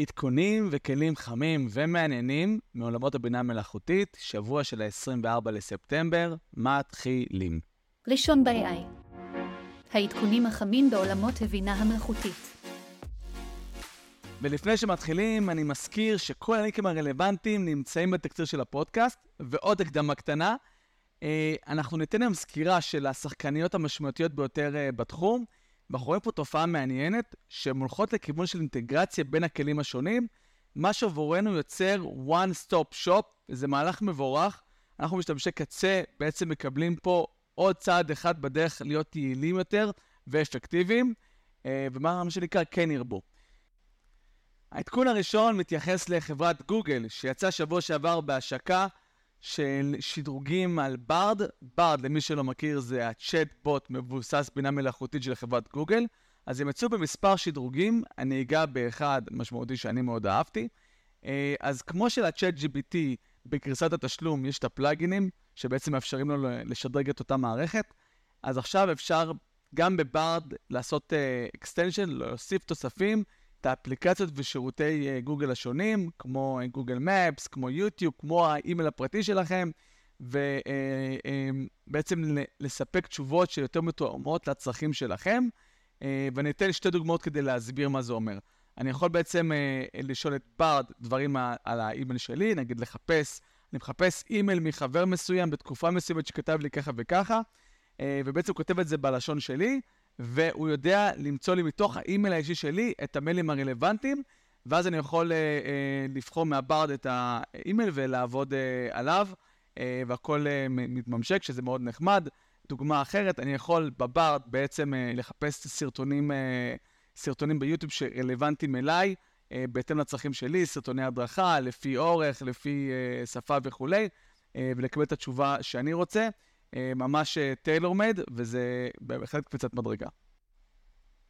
עדכונים וכלים חמים ומעניינים מעולמות הבינה המלאכותית, שבוע של ה-24 לספטמבר, מתחילים. ראשון ב-AI העדכונים החמים בעולמות הבינה המלאכותית. ולפני שמתחילים, אני מזכיר שכל הלינקים הרלוונטיים נמצאים בתקציר של הפודקאסט, ועוד הקדמה קטנה, אה, אנחנו ניתן היום סקירה של השחקניות המשמעותיות ביותר אה, בתחום. ואנחנו רואים פה תופעה מעניינת, שהן הולכות לכיוון של אינטגרציה בין הכלים השונים, מה שעבורנו יוצר one stop shop, וזה מהלך מבורך. אנחנו משתמשי קצה בעצם מקבלים פה עוד צעד אחד בדרך להיות יעילים יותר ואפקטיביים, אה, ומה שנקרא כן ירבו. העדכון הראשון מתייחס לחברת גוגל, שיצא שבוע שעבר בהשקה של שדרוגים על ברד. ברד, למי שלא מכיר, זה הצ'אט-בוט מבוסס בינה מלאכותית של חברת גוגל. אז הם יצאו במספר שדרוגים, אני אגע באחד משמעותי שאני מאוד אהבתי. אה, אז כמו שלצ'אט GPT בגרסת התשלום יש את הפלאגינים, שבעצם מאפשרים לו לשדרג את אותה מערכת, אז עכשיו אפשר גם בברד לעשות extension, אה, להוסיף תוספים, את האפליקציות ושירותי אה, גוגל השונים, כמו גוגל אה, מפס, כמו יוטיוב, כמו האימייל הפרטי שלכם, ובעצם אה, לספק תשובות שיותר מתואמות לצרכים שלכם. ואני אתן שתי דוגמאות כדי להסביר מה זה אומר. אני יכול בעצם לשאול את ברד דברים על האימייל שלי, נגיד לחפש, אני מחפש אימייל מחבר מסוים בתקופה מסוימת שכתב לי ככה וככה, ובעצם כותב את זה בלשון שלי, והוא יודע למצוא לי מתוך האימייל האישי שלי את המיילים הרלוונטיים, ואז אני יכול אה, אה, לבחור מהברד את האימייל ולעבוד אה, עליו, אה, והכל אה, מתממשק, שזה מאוד נחמד. דוגמה אחרת, אני יכול בברד בעצם אה, לחפש סרטונים, אה, סרטונים ביוטיוב שרלוונטיים אליי, אה, בהתאם לצרכים שלי, סרטוני הדרכה, לפי אורך, לפי אה, שפה וכולי, אה, ולקבל את התשובה שאני רוצה. אה, ממש tailor made, וזה בהחלט קפיצת מדרגה.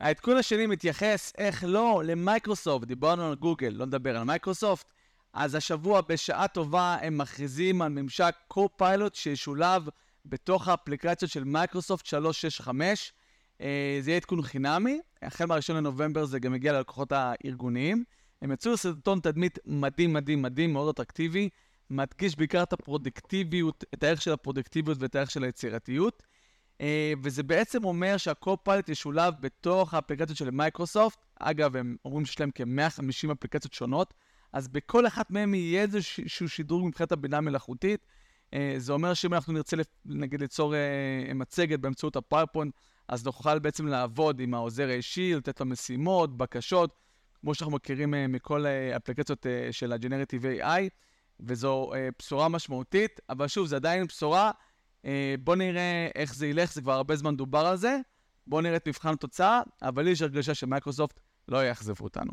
העדכון השני מתייחס, איך לא, למייקרוסופט, דיברנו על גוגל, לא נדבר על מייקרוסופט. אז השבוע בשעה טובה הם מכריזים על ממשק קו-פיילוט שישולב בתוך האפליקציות של מייקרוסופט 365. אה, זה יהיה עדכון חינמי, החל מה-1 לנובמבר זה גם יגיע ללקוחות הארגוניים. הם יצאו סרטון תדמית מדהים מדהים מדהים, מאוד אטרקטיבי, מדגיש בעיקר את הפרודקטיביות, את הערך של הפרודקטיביות ואת הערך של היצירתיות. אה, וזה בעצם אומר שהקו-פיילוט ישולב בתוך האפליקציות של מייקרוסופט. אגב, הם אומרים שיש להם כ-150 אפליקציות שונות, אז בכל אחת מהן יהיה איזשהו שדרוג מבחינת הבינה המלאכותית. אה, זה אומר שאם אנחנו נרצה, נגיד, ליצור אה, מצגת באמצעות הפאורפוינט, אז נוכל בעצם לעבוד עם העוזר האישי, לתת לו משימות, בקשות, כמו שאנחנו מכירים מכל האפליקציות של ה-Generative AI. וזו אה, בשורה משמעותית, אבל שוב, זה עדיין בשורה. אה, בואו נראה איך זה ילך, זה כבר הרבה זמן דובר על זה. בואו נראה את מבחן התוצאה, אבל יש הרגשה שמייקרוסופט לא יאכזבו אותנו.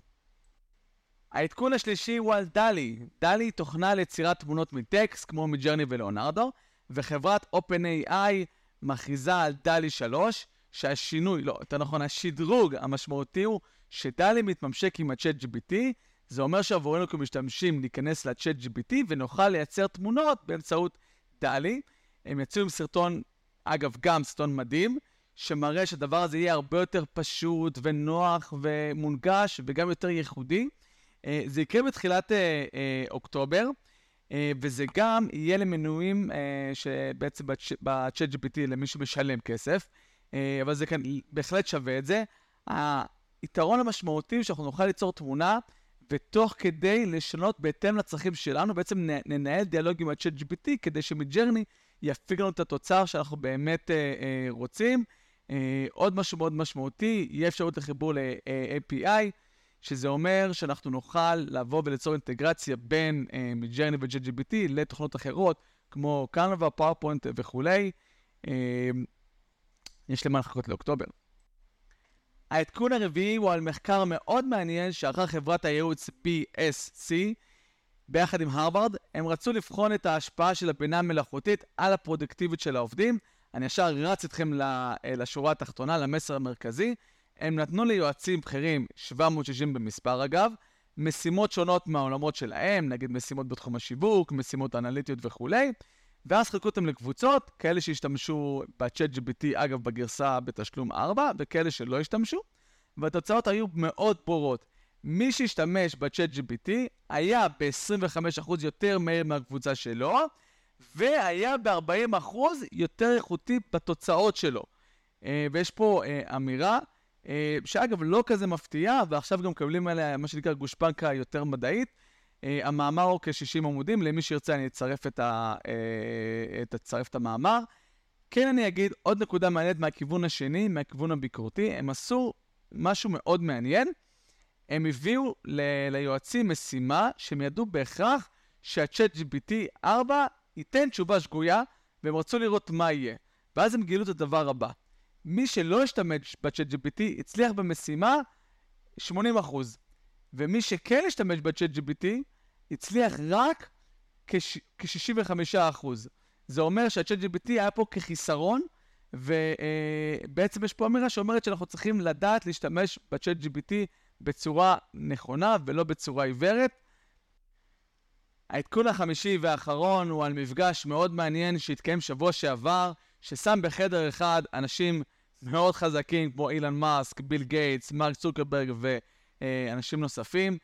העדכון השלישי הוא על דלי. דלי היא תוכנה ליצירת תמונות מטקסט, כמו מג'רני ולאונרדו, וחברת OpenAI מכריזה על דלי 3, שהשינוי, לא, יותר נכון, השדרוג המשמעותי הוא שדלי מתממשק עם ה-Chat GPT, זה אומר שעבורנו כמשתמשים ניכנס לצ'אט GPT ונוכל לייצר תמונות באמצעות דלי. הם יצאו עם סרטון, אגב, גם סרטון מדהים, שמראה שהדבר הזה יהיה הרבה יותר פשוט ונוח ומונגש וגם יותר ייחודי. אה, זה יקרה בתחילת אה, אה, אוקטובר, וזה גם יהיה למנויים שבעצם בצ'אט GPT למי שמשלם כסף, אבל זה כאן בהחלט שווה את זה. היתרון המשמעותי שאנחנו נוכל ליצור תמונה ותוך כדי לשנות בהתאם לצרכים שלנו, בעצם ננהל דיאלוג עם ה-chat GPT כדי שמג'רני יפיק לנו את התוצר שאנחנו באמת אה, אה, רוצים. אה, עוד משהו מאוד משמעותי, יהיה אפשרות לחיבור ל-API, שזה אומר שאנחנו נוכל לבוא וליצור אינטגרציה בין אה, מידג'רני ו-chat GPT לתוכנות אחרות, כמו קנבה, פאורפוינט וכולי. אה, יש למה לחכות לאוקטובר. העדכון הרביעי הוא על מחקר מאוד מעניין שערכה חברת הייעוץ BCG ביחד עם הרווארד. הם רצו לבחון את ההשפעה של הבינה המלאכותית על הפרודקטיביות של העובדים. אני ישר רץ אתכם אה, לשורה התחתונה, למסר המרכזי. הם נתנו ליועצים בכירים, 760 במספר אגב, משימות שונות מהעולמות שלהם, נגיד משימות בתחום השיווק, משימות אנליטיות וכולי. ואז חילקו אותם לקבוצות, כאלה שהשתמשו ב-chat GPT, אגב, בגרסה בתשלום 4, וכאלה שלא השתמשו, והתוצאות היו מאוד ברורות. מי שהשתמש בצ'אט GPT היה ב-25% יותר מהר מהקבוצה שלו, והיה ב-40% יותר איכותי בתוצאות שלו. אה, ויש פה אה, אמירה, אה, שאגב לא כזה מפתיעה, ועכשיו גם מקבלים עליה מה שנקרא גושפנקה יותר מדעית. המאמר הוא כ-60 עמודים, למי שירצה אני אצרף את, ה, אצרף את המאמר. כן אני אגיד עוד נקודה מעניינת מהכיוון השני, מהכיוון הביקורתי, הם עשו משהו מאוד מעניין. הם הביאו ל- ליועצים משימה שהם ידעו בהכרח שהצ'אט GPT 4 ייתן תשובה שגויה, והם רצו לראות מה יהיה. ואז הם גילו את הדבר הבא. מי שלא השתמש בצ'אט GPT הצליח במשימה 80%, ומי שכן השתמש בצ'אט GPT הצליח רק כ-65%. זה אומר שהצ'אט GPT היה פה כחיסרון, ובעצם יש פה אמירה שאומרת שאנחנו צריכים לדעת להשתמש בצ'אט GPT בצורה נכונה ולא בצורה עיוורת. העדכון החמישי והאחרון הוא על מפגש מאוד מעניין שהתקיים שבוע שעבר, ששם בחדר אחד אנשים מאוד חזקים כמו אילן מאסק, ביל גייטס, מרק צוקרברג ואנשים נוספים.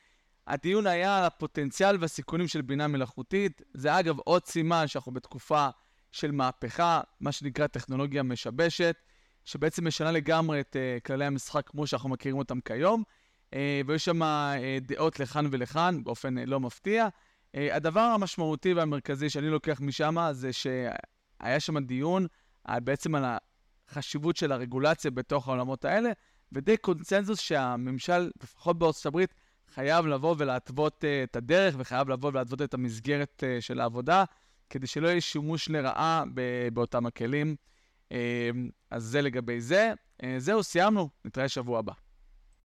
הדיון היה על הפוטנציאל והסיכונים של בינה מלאכותית. זה אגב עוד סימן שאנחנו בתקופה של מהפכה, מה שנקרא טכנולוגיה משבשת, שבעצם משנה לגמרי את uh, כללי המשחק כמו שאנחנו מכירים אותם כיום. Uh, ויש שם דעות לכאן ולכאן, באופן לא מפתיע. הדבר המשמעותי והמרכזי שאני לוקח משם זה שהיה שם דיון בעצם על החשיבות של הרגולציה בתוך העולמות האלה, ודי קונצנזוס שהממשל, לפחות בארצות הברית, חייב לבוא ולהתוות uh, את הדרך וחייב לבוא ולהתוות את המסגרת uh, של העבודה, כדי שלא יהיה שימוש לרעה באותם הכלים. Uh, אז זה לגבי זה. Uh, זהו, סיימנו, נתראה שבוע הבא.